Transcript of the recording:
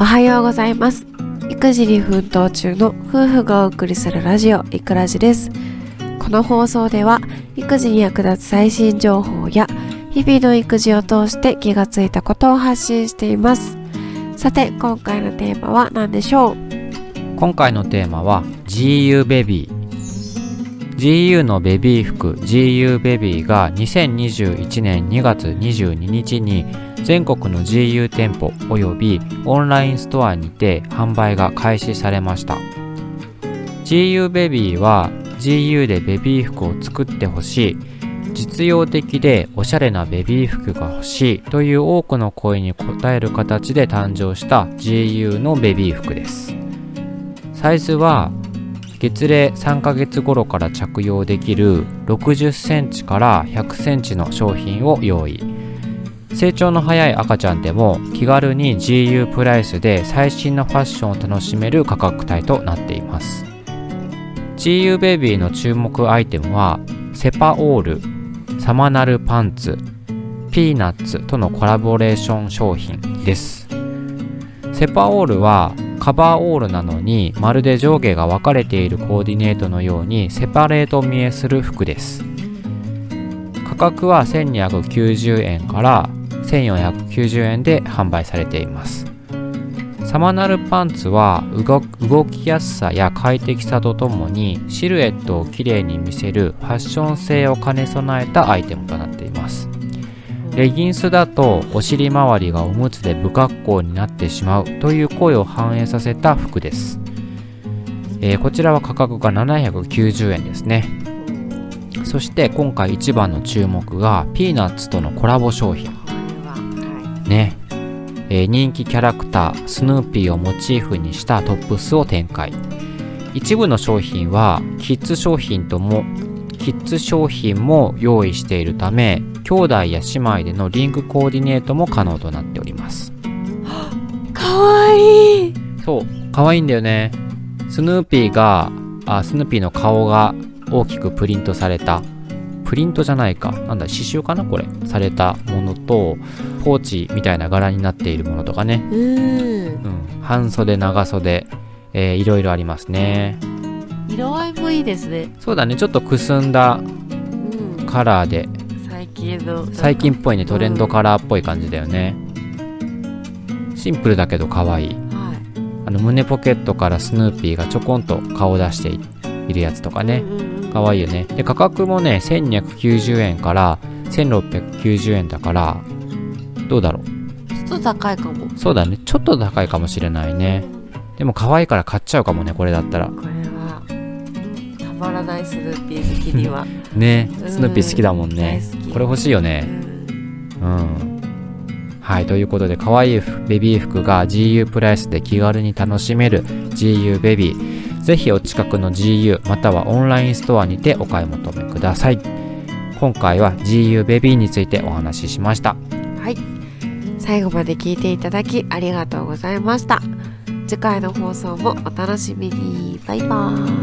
おはようございます。育児に奮闘中の夫婦がお送りするラジオいくらじです。この放送では育児に役立つ最新情報や日々の育児を通して気がついたことを発信しています。さて今回のテーマは何でしょう？今回のテーマは GU ベビー。GU のベビー服 GU ベビーが2021年2月22日に全国の GU 店舗およびオンラインストアにて販売が開始されました。GU ベビーは GU でベビー服を作ってほしい実用的でおしゃれなベビー服が欲しいという多くの声に応える形で誕生した GU のベビー服です。サイズは月齢3ヶ月頃から着用できる60センチから100センチの商品を用意。成長の早い赤ちゃんでも気軽に GU プライスで最新のファッションを楽しめる価格帯となっています。GU ベビーの注目アイテムはセパオールサマナルパンツピーナッツとのコラボレーション商品です。セパオールはカバーオールなのにまるで上下が分かれているコーディネートのようにセパレート見えする服です。価格は1290円から1490円で販売されています。サマナルパンツは動きやすさや快適さとともにシルエットをきれいに見せるファッション性を兼ね備えたアイテムとなっています。レギンスだとお尻周りがおむつで不格好になってしまうという声を反映させた服です、えー、こちらは価格が790円ですね。そして今回一番の注目がピーナッツとのコラボ商品。ね、えー、人気キャラクタースヌーピーをモチーフにしたトップスを展開。一部の商品はキッズ商品ともキッズ商品も用意しているため兄弟や姉妹でのリングコーディネートも可能となっております。かわいい。そうかわいいんだよね。スヌーピーがあスヌーピーの顔が大きくプリントされたプリントじゃないか。なんだ刺繍かなこれ。されたものとポーチみたいな柄になっているものとかね。うん。半袖長袖、えー、いろいろありますね。色合いもいいですね。そうだね。ちょっとくすんだカラーで、最近の。最近っぽいね。トレンドカラーっぽい感じだよね、シンプルだけど可愛い、はい、あの胸ポケットからスヌーピーがちょこんと顔を出しているやつとかね、可愛いよね。で価格もね1290円から1690円だからどうだろう？ちょっと高いかも。そうだね。ちょっと高いかもしれないね、でも可愛いから買っちゃうかもねこれだったら。これはたまらないスヌーピー好きには。ね。スヌーピー好きだもんね、これ欲しいよね。うん、はいということで可愛いベビー服が GU プライスで気軽に楽しめる GU ベビーぜひお近くの GU またはオンラインストアにてお買い求めください。今回は GU ベビーについてお話ししました。はい。最後まで聞いていただきありがとうございました。次回の放送もお楽しみに。バイバーイ。